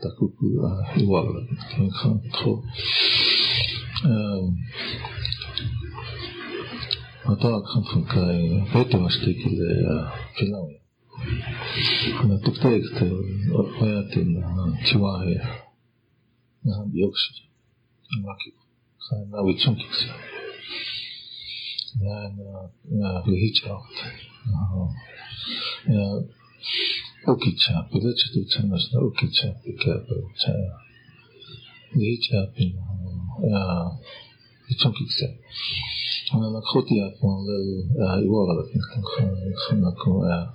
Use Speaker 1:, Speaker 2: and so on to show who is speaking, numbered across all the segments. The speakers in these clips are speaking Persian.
Speaker 1: 他国は弱くなると、また韓国会、ボートの指摘で、けなを。納得できて、親っていうのは、違うや。なんでよく知る。まあ結構、それな、うちも聞くし。なあ、なあ、なあ、不必要。あの、いや、Ukicāpida Chituchanasana Ukicāpika Pravachaya. Vichāpina. Vichāpikse. Nakhuti Atmanlel Iwagalatnikha Nakuma.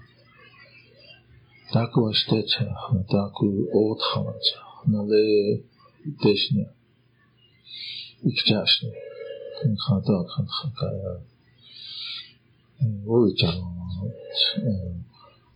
Speaker 1: Taku Ashtecha. Taku Othamacha. Nale Deshnya. Ikchashnya. Kankhata Kankhakaya. Vichāpina.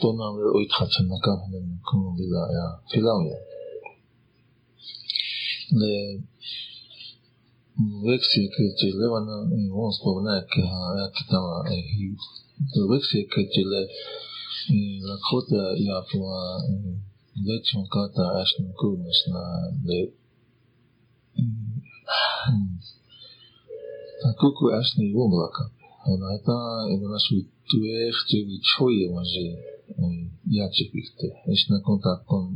Speaker 1: to na le oi tha chen na kan he kan lila ya pila ya le wexi ke je le wana won sko na ke ha ya ki ta ma e hi de wexi ke je le la kota ya fu le chon ka ta ashna ku na le Kuku asni wonglaka. Ona eta ina su tu echt tu choye wanje ya chipikte. Isna kontak kon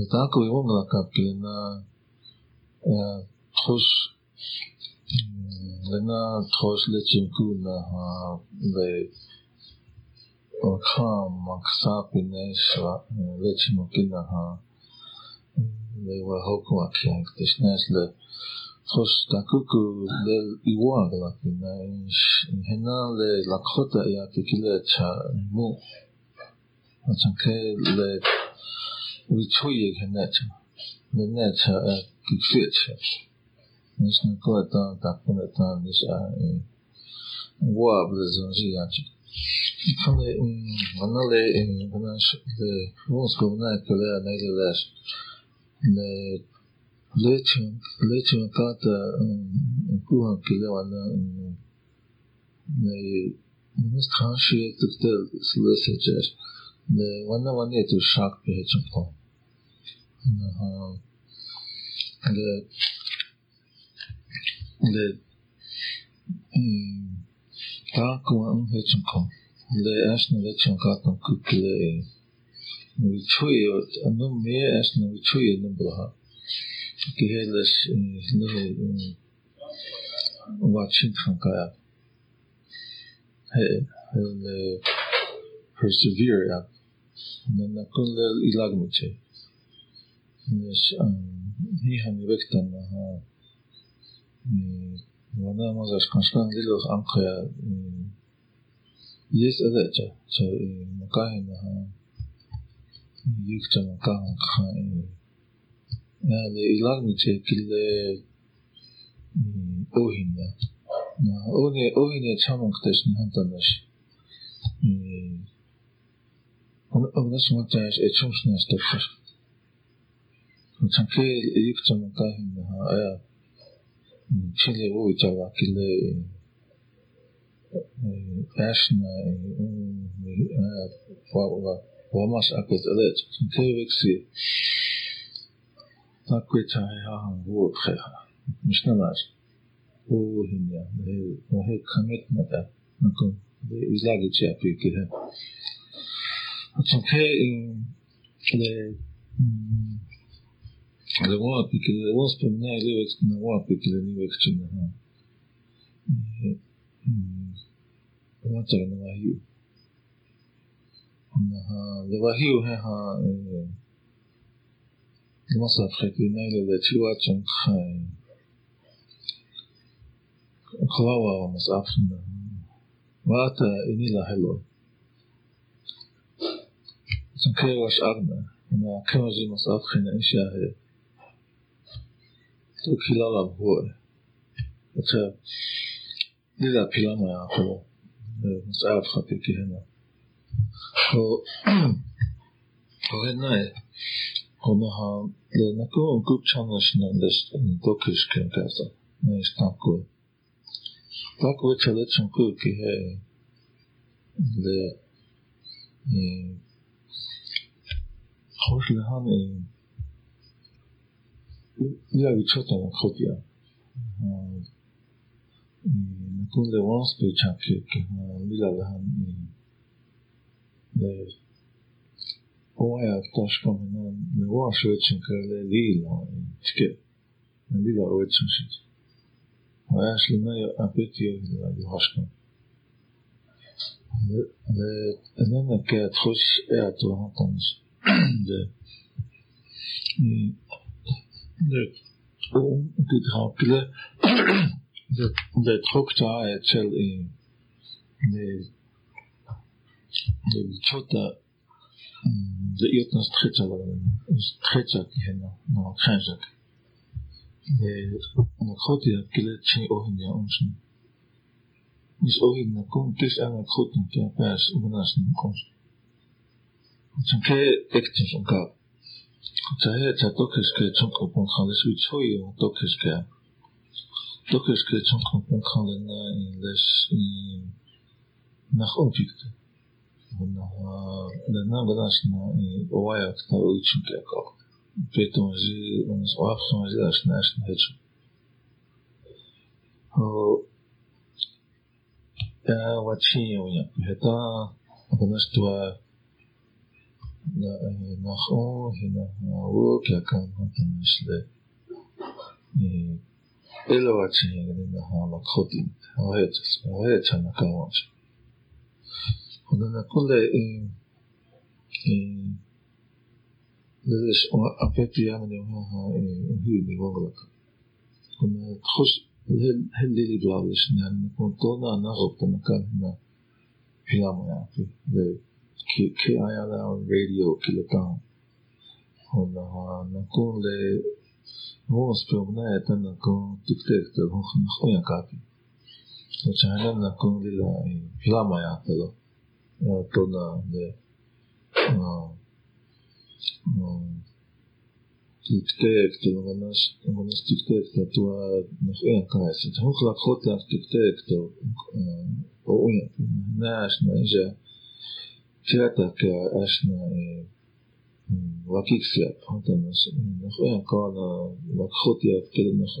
Speaker 1: e ta ko wonglaka kina ya tros lena tros le chimku na ha le o kham maksa pineswa le chimukina ha le wa hoku akiang tisnes le そしたくくで、いわるわけないし、へなれ、らくたやききれちゃむ、まちゃけれ、うちょいへねちゃ、でねちゃ、ききれちゃ。にしなくれた、たくれた、にしゃ、わぶれずんじやち。いかれ、うん、まなれ、うん、話で、もうすぐないくれ、ないでれ、で、Leche, leche me encanta en, Cuba, que le מן הסתכן שיהיה תבדל, סלוי סג'ר, ואנה ואני את שק בעצם פה. תעקוואן בעצם פה. לאשנו בעצם גאטם ככלי. ויצוי, אנו מי אשנו ויצוי אנו בלהה. die eh, nou, eh, hele eh, is een wat zin van kan persevere ja. Dan kun je ilag met je dus ehm, hier gaan we weg dan wanneer nou, we als constant deel of ankeren is er dat zo zo in elkaar in je kunt yani ilerleyecek şekilde oyna. Oyna, oyna çamak taşın hantamış. Ona şuna taş, etçom şuna taşır. Çünkü yük çamak taşın ha ya. Çile oy çava kile Ashna, Vamas Akut, Alet, Keviksi, تاكويتها هو بخيرها مشنا معش هو هنا وهي كميت مدى نكون بإزلاقي تشيء في كده عشان كده Але лапи, коли он вспоминає лівець на лапи, коли лівець чи нога. Вона на вагів. Нога, на вагів, гега, Masa Fekrineile der Tfilatschung Chlauer und das Abschneiden. Warte, Inila Heloi. zum Kerosh Agna, und der Kerosh im das Abschneiden in Shahe. Du Kilala Bhur. Das ist Lila Pilama Yaqo, das Abschneiden Kihena. So, Horenai, insha he تو کلا لب هوه بچه دیده پیلا ما یا خلو مسعب خطی که هنه خو خو هنه خو نها لنکو گوب چانش نندش دوکش کن کسا نیش تاکو تاکو چله چنکو که le wa olyan taska, na vas večnika je lila, tke, lila večnišić. A ja šli na apeti ovdje de de ואינם נקה התחוש de de הוא het cel in. De het את de dat stretcher worden. Een stretcher die hen nou krijgt. Na koti dat kile chini ohin ja onsen. Nis ohin na kom tis ana kotin kia pas ubenas na komst. Chan ke ektin son ka. Ta he ta tokes ke chonko pon khan le switch hoi o tokes ke. Tokes ke chonko pon khan le na in les in nach objekte. な、なんか出しの、親を使う一気やか。при этом же у нас лапсом сделаешь наш ночь. Я вообще у меня это потому что на хохе, на луке, как мы там нашли. Или вообще на хохе, на хохе, на хохе, на хохе, на хохе, خدا نکنه apert yani hur nivå laka. Hon hoş hel dili blavlish yani hon kona na hopta makan na pilama yapı ve ki ki ayala radio kilatan hon na kon le hon spomna etan na kon tiktek de hon hon yakapı. Hon çayla na kon dila pilama yapı lo. 大人で、うん、うん、tic-tac, dan mensen, mensen tic-tac, dat we nog één kwijt zitten. Hoe gelap goed dat tic-tac, dat we naast me is er veertig keer als me wakik. Want dan is nog één kan wat goed je kunnen nog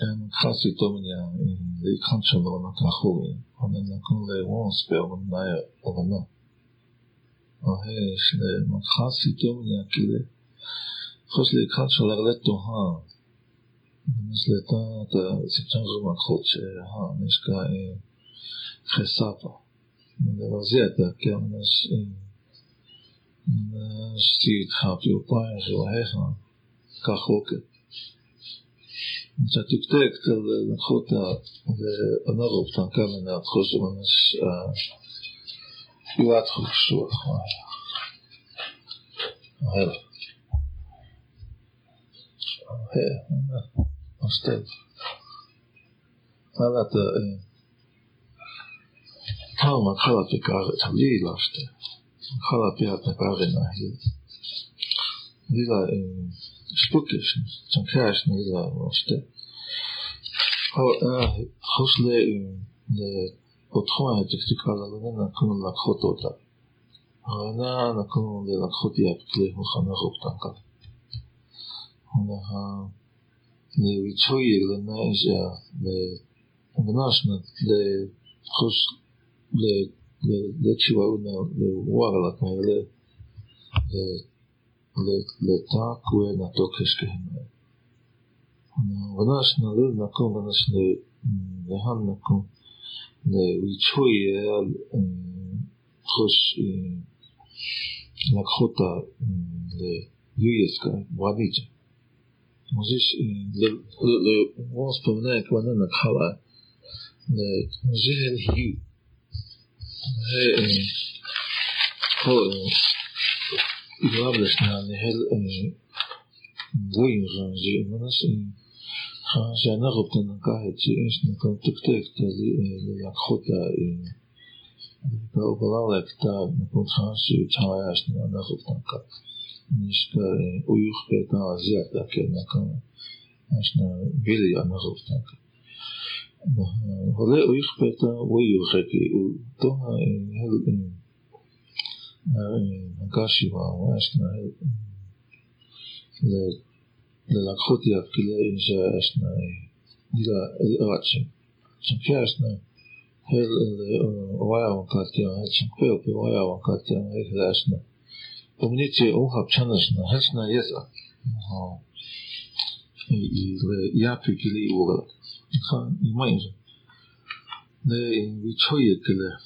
Speaker 1: grâce Tomania, les kanchen de la kachoui, on a la conléance vers le naïr orana. הרי שלמנחה סיטומניה כאילו, חוץ לקראת של הרלה תוהה, במסלטה סיטום זו מנחות שהנשקה חספה. ולבזיתה, כן, נשתית חפיופיים של ההיכן, כך רוקת. שהתקתק, לקחו את ה... ואמרו אותם כמה מהתחוש ממש יועת חופשו אחריו. אוהב. אבל אתה... כמה כל הפיקר, תביא להפתע. כל הפיקר נהיל. בלי לה... na na kun de la khotia kle ho khana khoptanka ona ha ne wichoye le na ja le وناشنا لخش لتشوا ونا لوارلا كان ل ل لتاك ونا توكش كهنا وناشنا لنكون وناشنا لهم نكون لويتشوي خش لخوتا ليويسكا وانيجا Możesz, le, le, le, on wspomniałem, jak ładna nakala, جهل هيو هي هو يقابلش يعني هل وين غانجي مناس خانجي أنا غبت أنا قاعد جي إيش نكون تكتك تلي للخطة وبلا كتاب نكون خانجي وتعايش أنا غبت أنا قاعد نشكا ويخ بيتا زيادة كنا كان عشنا بيلي أنا غبت أنا قاعد هذا ويخبط ويخكي وتوها هل نقاشي واشنا للقخوت يفكي إنشاء أشنا إلى الأراتشم شنكي أشنا هل ويا وانكاتيا هل شنكي في ويا وانكاتيا هل أشنا ومنيتي أوها بشانشنا هلشنا يسا يابي كلي وغلق看你问是，那we 抽一个了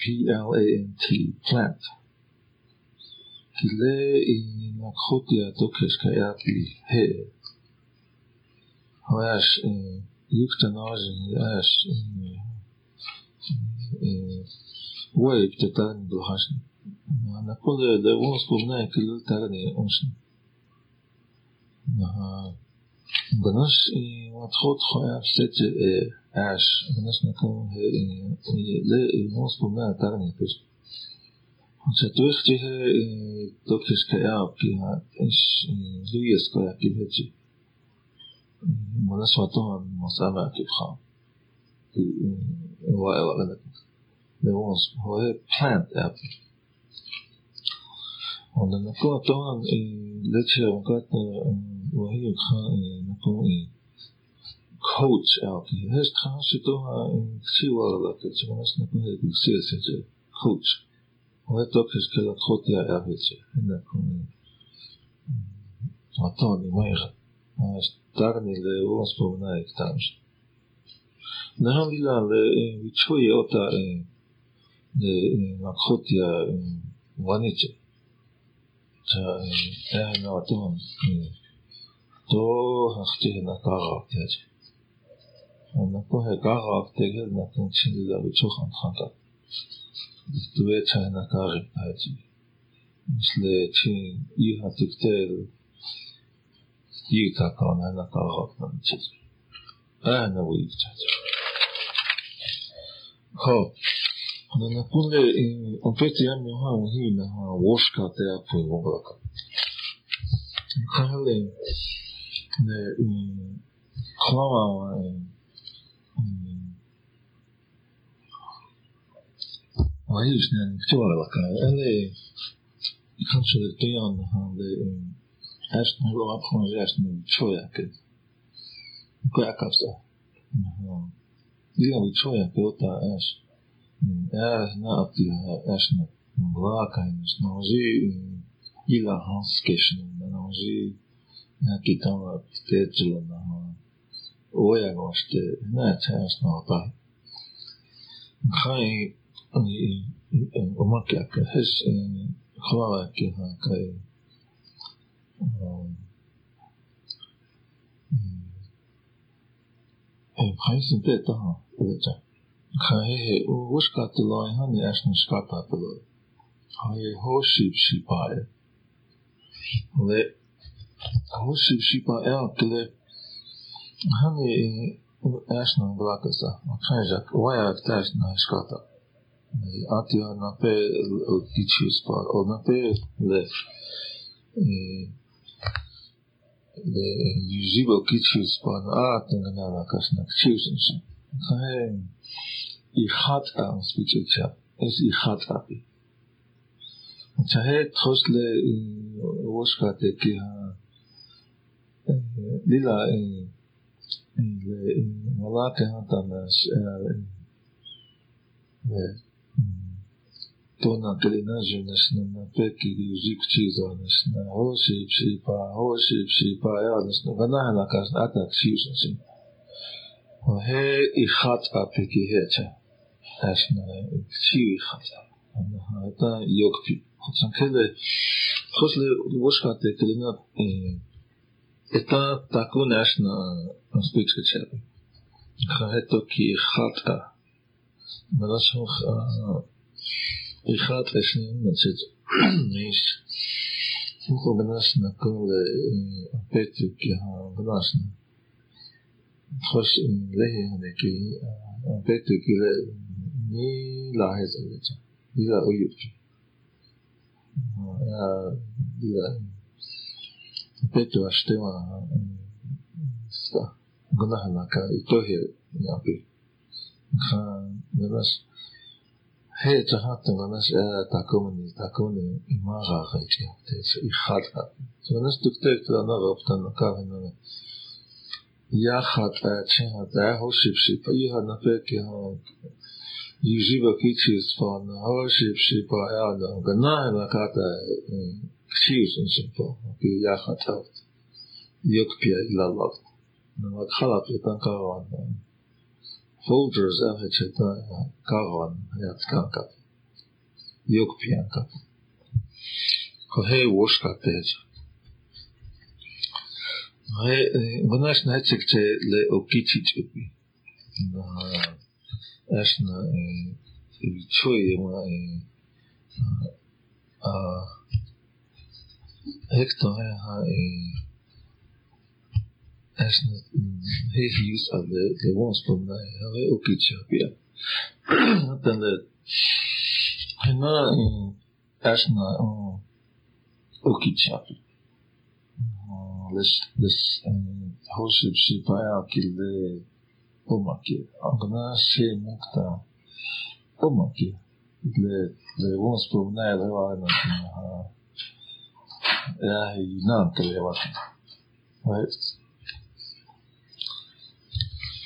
Speaker 1: P-L-A-N-T, plant. Kile i Makhotya Dokeshkayatli he. Hojash Yuktanaji Ash Wake Tatani Blahashni. На поле да он вспоминает Килил Тарани Na Ганаш i Матхот Хоя Сети Э. Ash, nós não irmãos por lá, tá, né, pois. Você dois O sea, tú es que é em Luias, que é que vete. Mas só tão mostrava que fala. Que eu eu eu The ones who have plant apple. ولما كنت طبعا lecture وقت وهي نقول coach out here. His Transitoa in Ksiwalak, את שמונס נפלג, בקסיאס את זה, coach. הוא תוקס כלקחות יעב את זה. הנה, כל מיני. А то не мэр. Старни ле он вспоминает там же. Нахам вила ле вичуи ота ле макхотия ваниче. Та эхна атон. То хахтихна кара кэче. да ви чохан ханта. Две чай на кага тяж. Мисле чин и ха тиктел и така на на кага на чиз. А на ви чач. Хо. На на пуле он пете я ми ха hi na ha washka te apu ngolaka. Kahale 네, 음, Maar hier is een vertrouwen. Nee, ik kan zo de tegen aan de eerst nog wel op gewoon eerst met tjoja kid. Koja kasta. Diga bi tjoja pilota es. Ja, na ti es na mlaka i nas nozi ila hanskešno na nozi neki tamo pitečilo na ojago šte ne česno taj. Kaj おまけやけ、へし、かわやけはかい、还是被当我讲，看嘿，我我是搞的来，哈，你还是是搞的了，还有好是是白，我。Hoši šipa eakle Anti un appel utilize par un appel ליזיבו קיצ'וס פרנעת נגנה לקסנק ציוסנשן. איחת אספיצ'צ'ה, אס איחת אפי. צהה תחוס לוושקת כי ה... לילה מלאטה הנתמס Tuona tuli naživnesnama, pekīgi uz ikšķīzonesnā, hošīp šīpā, hošīp šīpā, jānesnā, ganāna kāds atāk šīšansim. Un he i hata peki hecha. Esnā, šī hata. Tā jokpi. Хотсан кэле хосле вошкате кэлена это таку нашна спичка чаби. Хато ки хата. Манашох אחד והשני מצאת איש פוכו בנסנה כל הפתק הבנסנה חוש להנה כי הפתק ני להז עליתה נילה אויב הפתק השתים גונה הלהקה איתו היא יעבי וכאן בנסנה 嘿，这哈怎么那是打工的？打工的，伊妈啥回去？这是一哈的，怎么那是独特的？那个不等那干那个。יחד הצ'ן הדאי הושיב שיפה יהיה נפק יהון יזיבה קיצ'יס פון הושיב שיפה יעד גנאי לקט קיצ'יס נשפו כי יחד יוקפיה אילה לוקט נמד חלפ יתן קרון holders of a chaitanya kavan yatkakat योग प्रियंकत है łóżka też. Вона ж не тільки ле окічить опі. Аж на чуємо а як то я Eisner, his use of the, the ones from the Hare Not in the, you know, Eisner, um, Okitopia. this, let's, um, Hosip Sipaya Kilde Omaki. I'm gonna say Mukta Omaki. The, the ones from the Hare Okitopia. Jag är ju namn till det Right?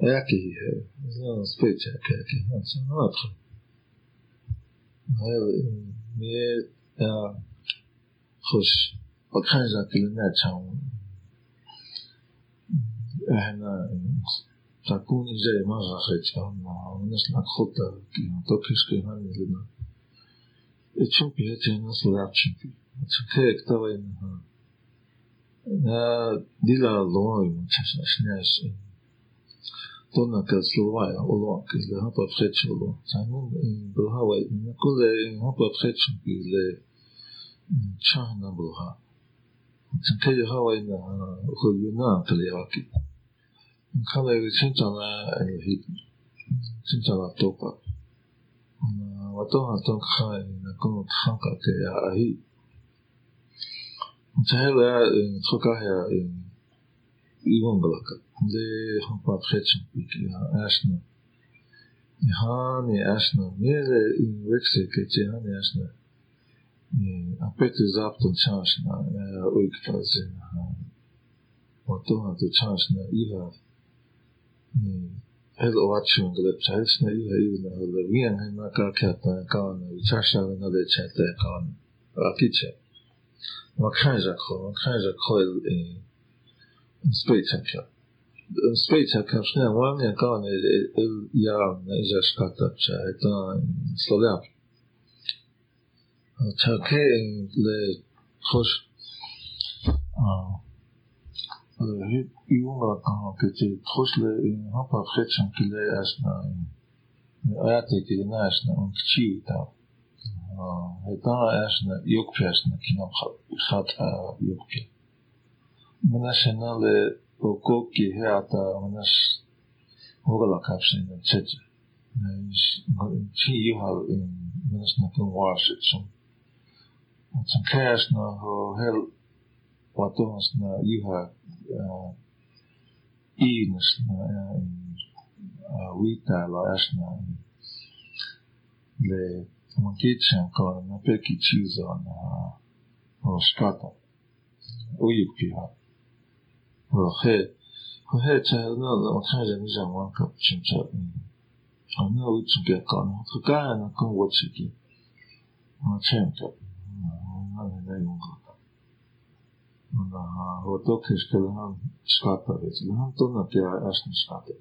Speaker 1: Jaki? No, spyczek jaki, znaczy, no o czym? Mnie, ja, choć okręża kilneczą, na taką niżej marza chycia, na nas na kwotę, to kiszki na nie dla. I co pijecie nas lepszy? Znaczy, kijk, dawaj, no. Ja, dila, lomowi, muszę się śmiać. Tonakas Slovaja, Olovakis, le hapa prečilo. Sajmon Bruhava, nekole hapa prečenki, le Čahna Bruha. Цинкэ яхава ина хөлүнэ талиаки. Кала ю синтана хит. Синтана топа. Ватона тонха ина коно тханка ке ахи. Цэлэ тхокая ин Ivanblokken. De Hampap Getsenpik, Ashna. Hani Ashna, Mjere in Vekse Keće Hani Ashna. A Petri Zapton Čašna, Ujk Pazina, Otona tu Čašna, Iva. Ez ovačun gled Čašna, Iva Ivna, Mijan Hena Kakjata, Kavana, Čašna, Nade Čete, Kavana, Rakiće. Vakhanžak ho, vakhanžak ho, Vakhanžak ho, Spéitekkel. Un spéitekkel ne warmja gan il jaar neizes katapse et an Slovak. Turké le troch Jonger kan gët trosle in happer frétchen kilé na Ätik il näne an chi da. Het da Äne Jogfestne kin op gaat Jogke. Manash e nale että heata manash ogala kapsin na tsetse. Chi yuhal in manash na kun warshit sum. Tsan kayas na ho hel na yuha iinas na in viitaila asna le mankitsen kaana peki chiusa na skata. רחל. רחל צעדו, זה מתחיל לזה מי זה אמרה כמה צ'מצ'ה. אני לא צוגע כאן, חכה, אני כאן רוצה כי. צ'מצ'ה. אני לא יודע ככה. あの、音消してる半近かったです。半となきゃ足に近かった。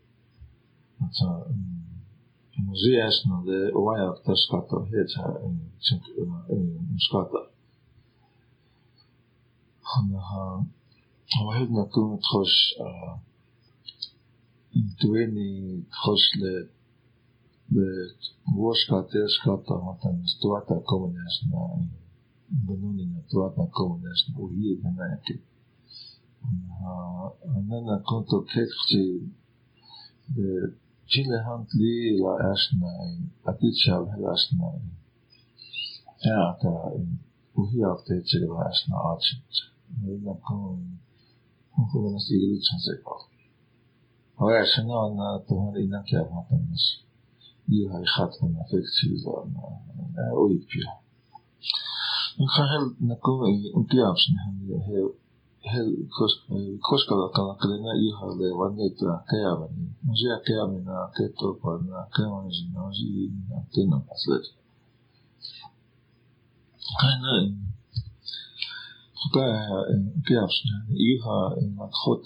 Speaker 1: じゃあ、うん。もじやしので、おわやったしかった。へちゃ、うん、ちんく、うん、しかった。ほんなはん。Le le voška te skata matan stuata komunesna benuni na tuata komunesna uhi na neki. Ona na konto ketchi de Chile hand li la asna atichal helasna ja ta uhi afte chile la asna achit na kon खुदा मसीह के छांसे पाओ और ऐसे ना ना तुम्हारी ना क्या बात है ये है खत्म है फिर चीज और ना वो ही पिया نخهل نقوم انتي عبسن هني هي هل كوس كوس كلا كلا كلنا يها لا ونيتا كيابن مزيا كيابن كتو بنا كيابن جنازي نتنا بسلت كنا Pourquoi een pjaps? U ha in wat God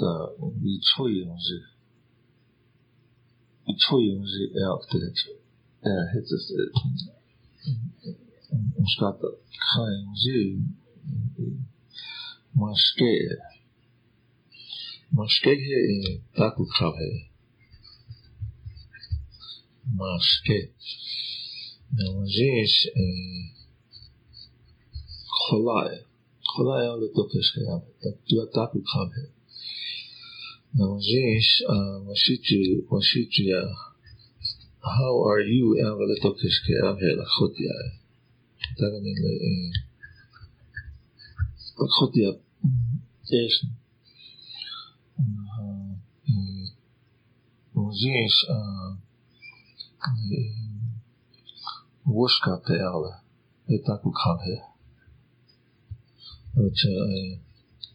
Speaker 1: wie twee onze wie twee onze elk dat het is ons gaat geen onze maske maske he taku khab he maske nou onze is خلاه خدای حال دکش خیام. دو تا بی خواب هی نمجیش مشیتی مشیتی How are you? این ولی دکش خیام هی لخود یا درمی لی این. خود یا ایش مجیش وشکا پیاله ای تاکو خواب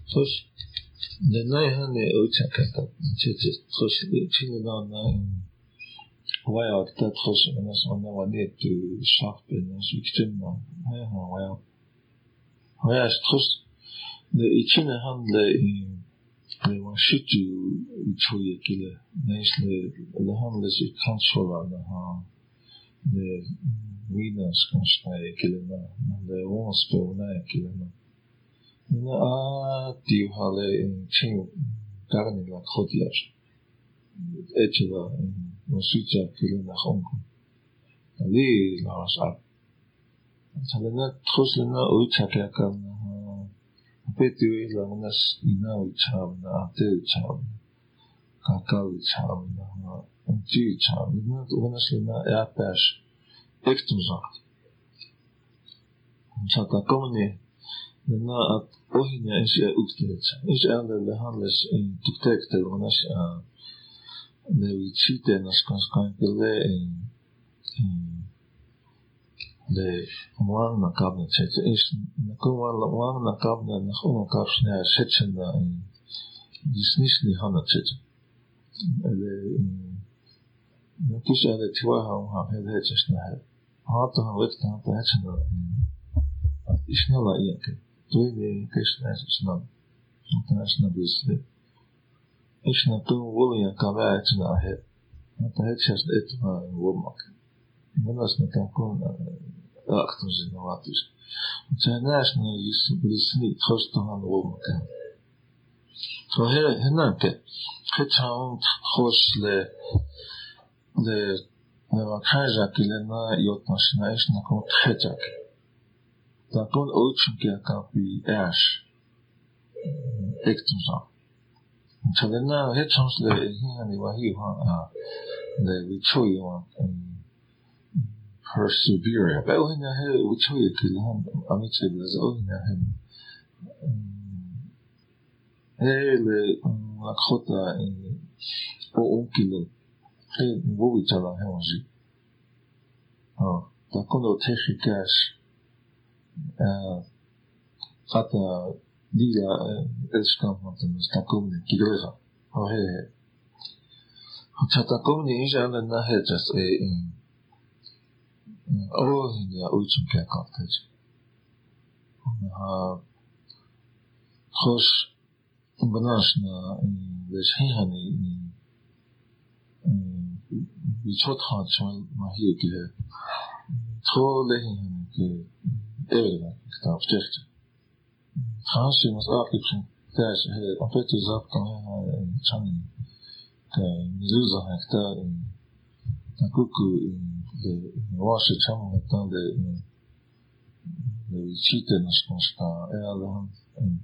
Speaker 1: sos de näihän uitsäkätä. Sitten tos sinne on näin vaja, että tos on nämä tietty sahpeen ja syksyn on. Näinhän on vaja. Vaja, tos de ikinä handle det var shit ju utföra kille. Näsle, det handlas i transferar det här. Det vinas kanske kille, men det var spelare. 那地方嘞，像大概那个好地啊，哎，这个我睡觉可能那好苦，那里那啥，像那土是那欧茶这个嘛，别地位那那是那欧茶那这欧茶，刚刚欧茶那，这欧茶那我那是那也白是，哎，怎么说？像刚刚呢？Nā, at ohiņā es jau utkinic. Es ēlē lehanles in tuktekte runas nevi citenas kanskan pile in le wangna kabne cete. Es nakumala wangna kabne nach umakapsnē secena in disnisni hana cete. Le Nakus ēlē tivāhā un hā hēdēcēs nē. Hātā hā liktā hā pēcena in Isnala iekei. De is na to wol ya ka ba chen na he. Na ta he chest et ma wo mak Menos me ta ko أختم نواتش تناش نيس بلسني خشتها نومك فهي هناك كتاون خوش ل ل لما كاجاك لنا يوتناش نايش نكون تخجاك dan kon ook zo'n keer kapie ergens. Ik zo. Ik zei, nou, het soms de hier die was hier, de wichoy, want ah, um, persevere. Bij ook in de hele wichoy, ik wil hem, amitje, dat ook in de um, hele, um, ik had daar oh, ook in de, geen woord aan. Oh, kon ook gaat die is takomni kigrega. Ohe. Cha takomni inja na na he just e in. Oh ni ya uchim ka kaptaj. Ha. Khosh بناش نا بهش هی هنی بیچوت خان شما ماهیه که تو لهی هنی که Der würde dann genau stift. Hashi muss abgekriegt. Der ist hier komplett gesagt, in Changi. Der Mizuza hat da in Nakuku, in Washi Changi hat da in 1点のしました。エアラン、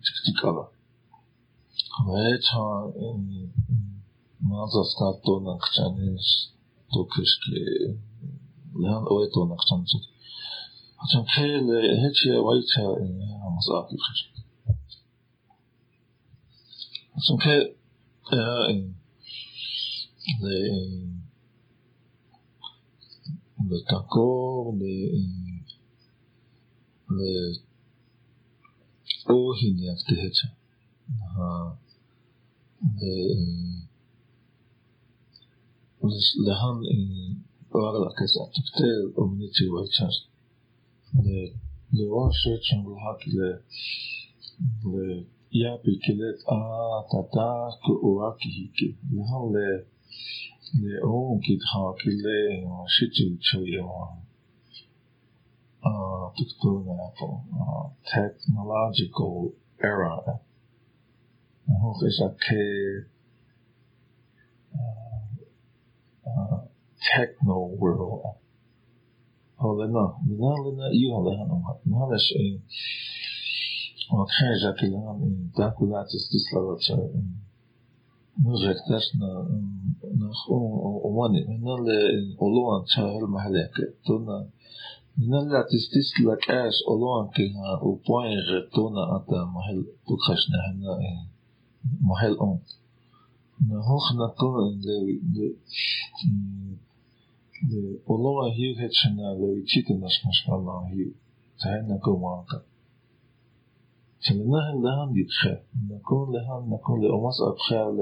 Speaker 1: チクチカラ。めちゃ、まずはスタートなくちゃね、とくしき、レアン、おえとなくちゃね、ちょっと。تنفعل هاتي ويتا مصاب الخير تنفعل le tacor, le, le ohine aktehecha. Le, le han, var la kesa, tuktel, omniti, vajchas. תהצה. להן אוהר לקסה תקטל אומניצי וייצ'ס. לאור שצ'ן גולהק ל... יאפי כלת אה תתה כאורה כהיקי. להן ל... לאור כדחקלה שיצ'יצ'ויו תקטונה פה technological era 然后会是 K techno world Галина, не Галина і Галина. Галина ж odchęża pilami, tak ulacy Stisława نرجع تاعنا نخون وماني من اللي أولوان تشاهر محلك تونا من اللي تستيس لك اش أولوان كينا وبوين غير تونا أتا محل بخشنا هنا محل اون نهوخ نقول اللي لوي أولوان هيو هتشنا لوي تيتنا شمش الله هيو تهينا كو مانكا كلنا لها ندخل نكون لها نكون لأمس أبخال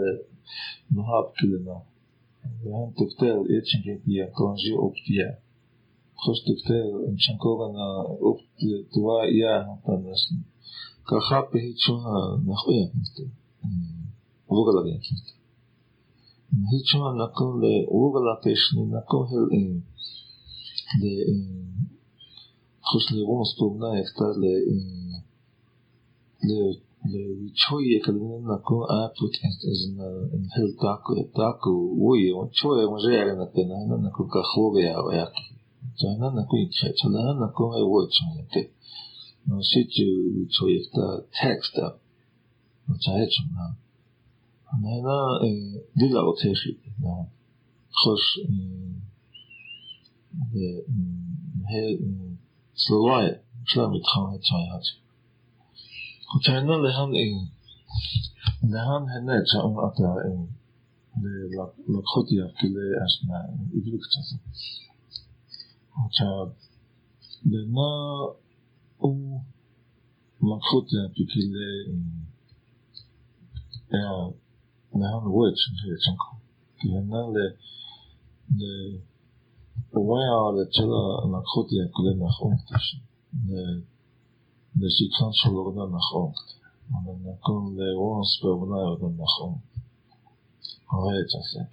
Speaker 1: نهاب كلنا لهم تكتل إيتشن كيبيا كونجي أوبتيا خوش تكتل إنشان كوغنا أوبتيا توا إيا هي تشوها نكون لوغلا كيشني نكون هل إن ل خوش لغومس بوغنا يختار ل le le choye kalina na ko aput as na in hel taku taku uye on choye mo je na tena na na ko ka khobe ya ya ki so na na ko ikhe so na na ko e wo choye te no si chu choye ta text up no chae 내가 예, 닐라고 제시나 coś 예, 음, 해 음, 슬와에 사람이 타오에 차야지. 그때는 내한 이 내한 했네 저 아까 네 라코디아 길에 아스나 이렇게 쳐서. 자 내가 오 라코디아 길에 야 na khoti ya kule na khontish ne ne shikhan sholorna na khont ana na kon le ons pe ona yoda na khont ore tsasek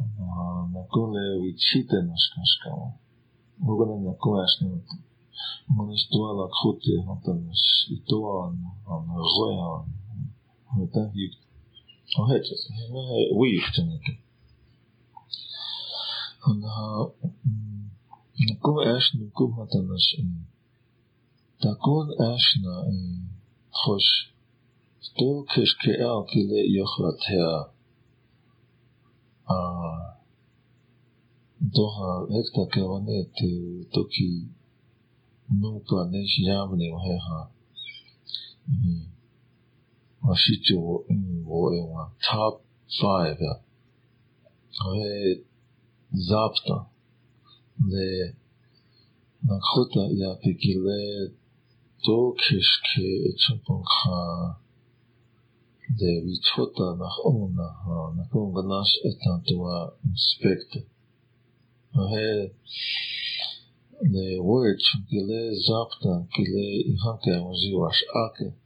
Speaker 1: ana na kon le wichite na shkashkama mogana na kon ashna Мон стуала кхоти, антан, и тоа, ан, ан, роја, ан, ан, ан, ан, wo e wa top 5 ya he zapta le na khota ya pikile to kishke chumpon kha de vitfota nach ona ha na konga nas etan tua inspector he le word kile zapta kile ihanke onji wash ake onji ihanke le le le tiwa hekta he le tona lakota kia mena tiata lakota ia mkum hantanash wash ake he he le Wangila, Wangila ke he. Kana i tino ta ke he le chala i choye he hiu.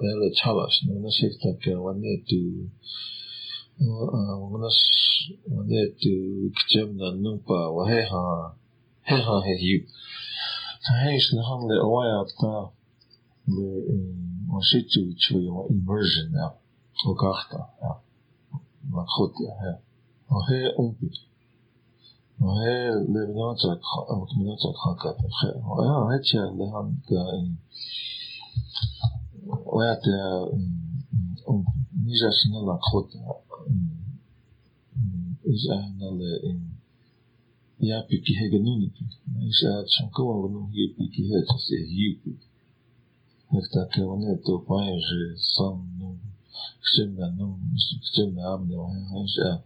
Speaker 1: ele tell us. No one says that we need to we need to examine numpa waheha heha hehu. Hij is een handel awayata de ositu chwe immersion ja. Ook achter ja. Maar goed ja. ja. Wahe onpit. Wahe levinotak, ook minotak hakat. Wahe het ja de hand in باید میز از نال خود از نال این یا پیکی ها گنونی کن میز از چنکو آن ونو هی پیکی ها چسی هی پید نکتا که ونه تو پایین جه سام نو کچم نا نو نسو کچم نا آم نو هی هی جا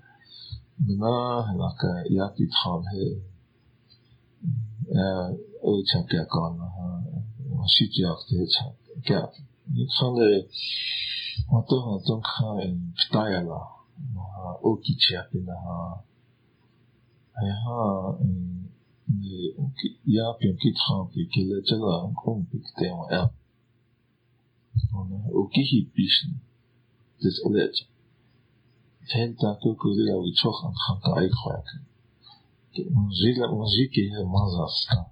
Speaker 1: بنا هلا یا پی تخال هی ای چا که کانا ها واشی چی آخته چا van de want toch dan gaan in stijla maar ook iets heb in haar hij ha ja heb je een kit gaan pikken let je daar een kom pikken tegen ja ook hier pissen dus let hele tijd ook weer dat we toch aan gaan kijken werken man ziet dat man ziet hier man zelf staan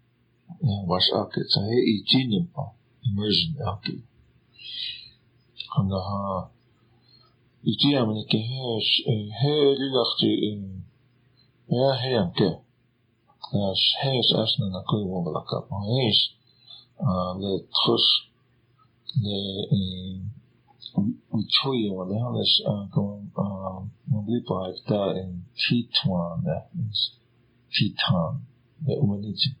Speaker 1: var outlet. Hij hygiëne pa. Immersion outlet. Hanga ha. Iti am ne ke he he lilachti in. Ja he am ke. As he is asna na kui wongelaka. Maar he is le trus le Uchoye wale hanes gewoon mamblipa hekta in Titan. Titan. De umanitsi.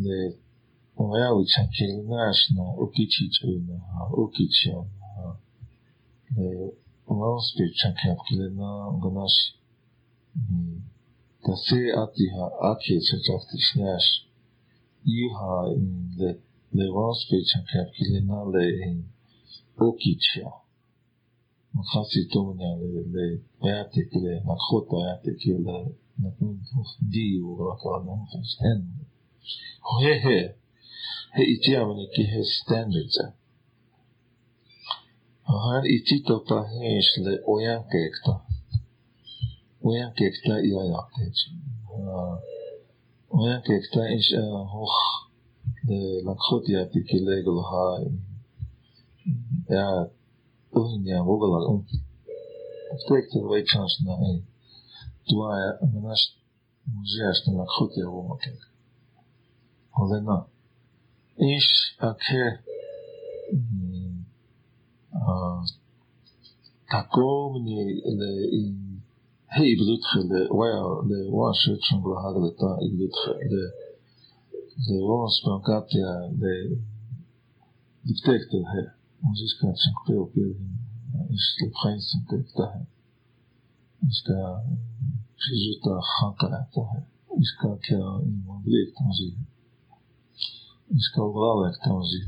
Speaker 1: 네, 뭐야, 우리 참 길나시나 우키치츠나 우키치나 네, 원스피 참캡 길나 가나시 음 다세 아티하 아키 츠차프티스나시 이하 인데 네 원스피 참캡 길나 레인 우키치야 Макаси томня ле ле пятик ле макхот пятик ле на пункту ди у ракана хусен へへ。1はね、きへスタンダード。هر ایچی تو تا هیش ل اویان کیکتا اویان کیکتا یا یاکتیج اویان کیکتا ایش هوخ لکخوت یا تیکی لگل ها یا اوین یا وگل ال اونکی افتیکتا وی چانش نا ای دوایا مناش مجیش تا لکخوت یا وما که Олена, is takie תקום לעבדותך, לוואשר צ'מבלהר לתא עבדותך, לרוס פרקטיה, לדקטל ה. Здесь, конечно, кто первый, если Хайнсен Криптахе, если Шизута Хакара Тахе, если как я не могу, это музей. इसका रखता वजी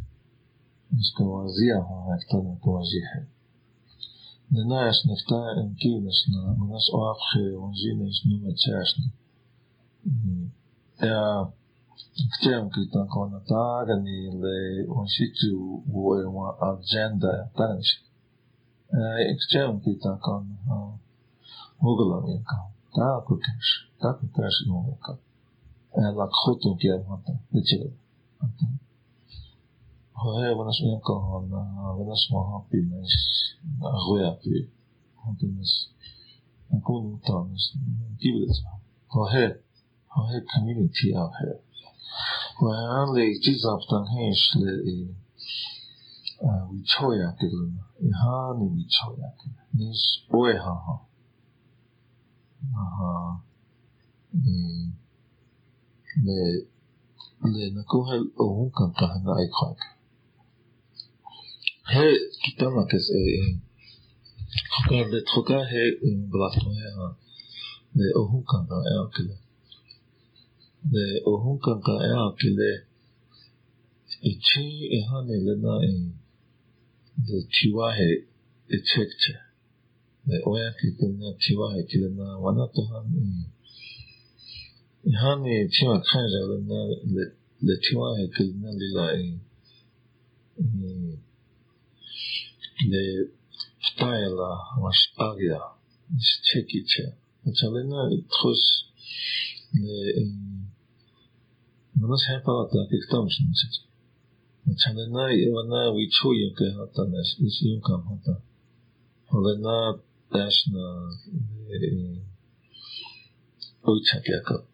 Speaker 1: इसका वाजिया रखता वाजी है لنا اسنفتا امكين اسنا مناس اخ ونزين اسنا متشاشنا يا كتير كتان كونا تاغني لي ونشيتو ويما اجندا تانش كتير كتان كونا هوغلا ميكا تا كوكش تا كوكش نوكا لا خطو كيا ماتا تشيلو はい、私もよくわかんない。私もハッピーないし、名古屋って、本当にし、向こうに行ったんです。Give this go ahead, go ahead community out here. Where they just after hinge, they, uh, we toy at it, and honey we toy at it. This boy, ha ha. Uh huh. で、tros le manas hepa ta kiktam shinsit. Chalena wana wichu yunke hata nas is yunkam hata. Holena dasna oichak yakap. He oyak oyak oyak ka hata manas china istima. Holena. Kaya troka he ucho ignach ni matara na tako ni ی همیشه می‌خوایم جالب نه لذتیمای کردنش دلایی نه فتایلا واسط آریا نیست چه کی چه می‌خوایم نه خوش نه مناسب هر پارت دکترمون میشه می‌خوایم نه وی چه یون که هاتا نه یون کام هاتا ولی نه داشت نه پیش اتیک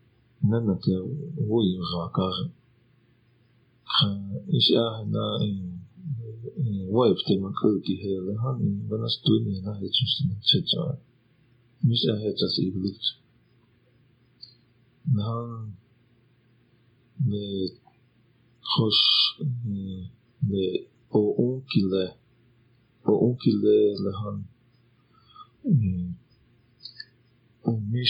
Speaker 1: نن تو وی غاکار ایش آهن این وای فت من کلی هیله هنی و نس توی نه هیچش نمیشه چه میشه هیچ از ایبلیت نه به خوش به او اون کله او اون کله لهان میش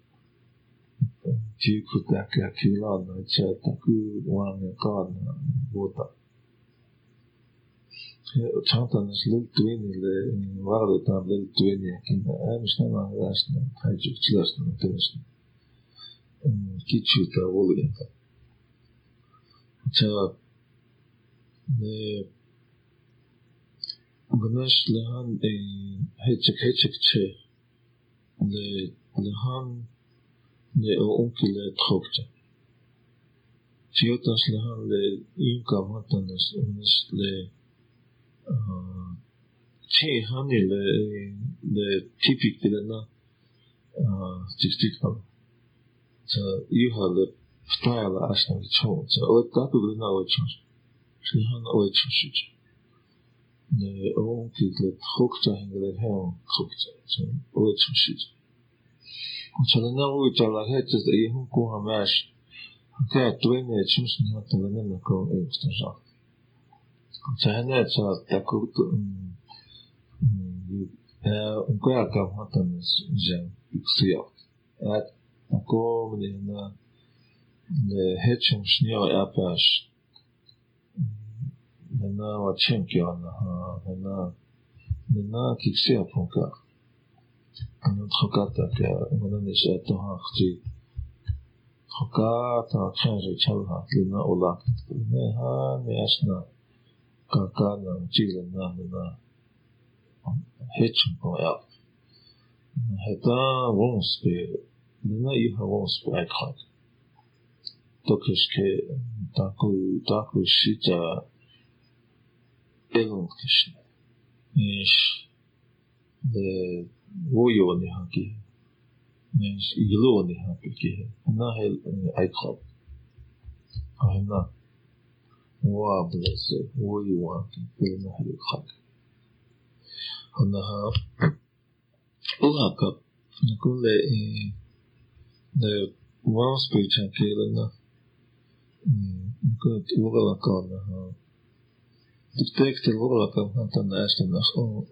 Speaker 1: heçek heçek çe le lehan ne o onkile trokça Fiotas lahan le inka matanas unas le che hani le le tipik tila na tiktik ham. Så iha le style asna le لأؤكل خبزا في يوتاس لهان ليوكا ماتانس ونس ل تي هاني ل ل تيبيك لنا تكتيكا تا يوها ل بتاعلا أسنا بتشون تا أوت تاكو بلنا أوت شوش لهان أوت شوشيتش ل أؤكل خبزا هنجل هون خبزا تا أوت شوشيتش عشان انا وقت على nem akarom én ماش كانت توينة شمس نهات لنا كون ايه استجاب تهنا تاكوت unkoja kam hatan žem hát akkor, tako mne na ne hečem šnio apeš na na vačem ki ona na na na kiksija punka. Change chalha lina ola ne ha ne asna kaka na chile na na hechum ko ya heta wons pe lina i ha wons pe ai khat to keske taku taku shita elon kishne ish वो יון यहाँ की है ילון यहाँ पे की है ना है आइकॉप है ना वो ब्लेस वो युवा की फ़िल्म है लिखा הנהר ולהקה נקול לוואו ספיצ'ן כאילו נקול תאור על הכל נהר بتكتب الورقة ما نطلعش النخوة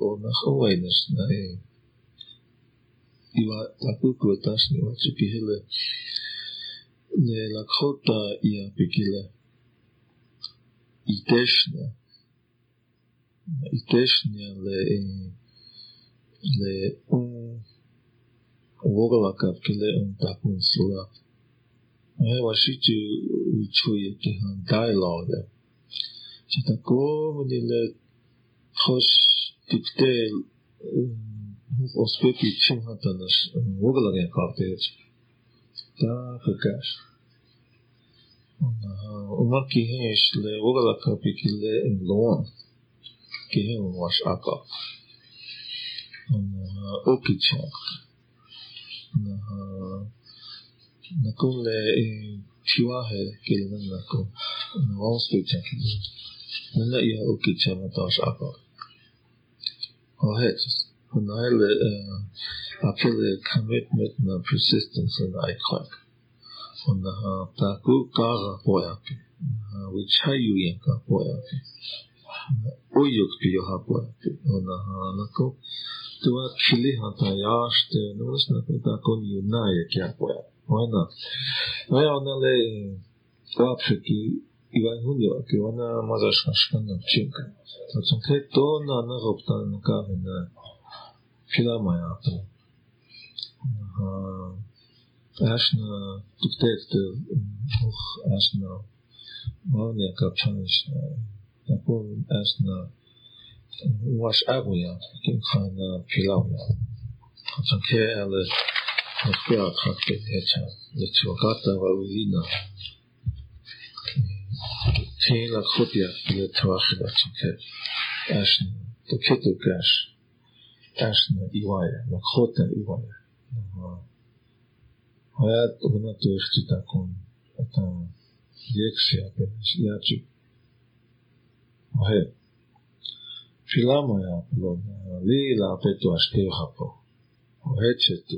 Speaker 1: والنخوة ينش Iba tako kvetašni oči pihele, ne lakhota ia pekile. I tešnja, i tešnja le, le um, un vorla kapkile un takun slab. Evo šiči učujete dialoga. dat ik ook niet alleen thuis dit te onspep ietsje maanders wat er langer kan tijdje dan het kast en ja om er kiezen is wat er langer kan na kun je die waarheid kiezen dat ik wat vogla kapi ki le in loan. Ki hen was aka. Un oki chak. Na kun le chiwa he ki le na kun. Na ospeki chak. Na ia oki chak na tas aka. O hetis. Hunile apele commitment na persistence na ikrak. Una taku kara poyapi. Wichayu yanka poyapi. Uyuk piyo ha poyapi. Una nako tua kili hata yaste nus nako tako ni unaya kya poyapi. Wana. Wana ona le wapshiki iwan hunyo ki wana mazashka shkana chinka. Tachonke to na na gopta na kahina filarmajából. Ásna diktékte, och ásna valami kapcsolatban is, akkor ásna was ágúja, kim khana filarmja. Hatsan ke ele Hafia khakte hecha, le chwakata wa uina. Tila khutya le twakhida chunke. Ashna, to kitu gash. Ashna Iwaya, Lakota Iwaya. Hayat una tu echtita con ata diexia apenas yachi. Ohe. Filama ya lo li la petu ashkeo hapo. Ohe chetu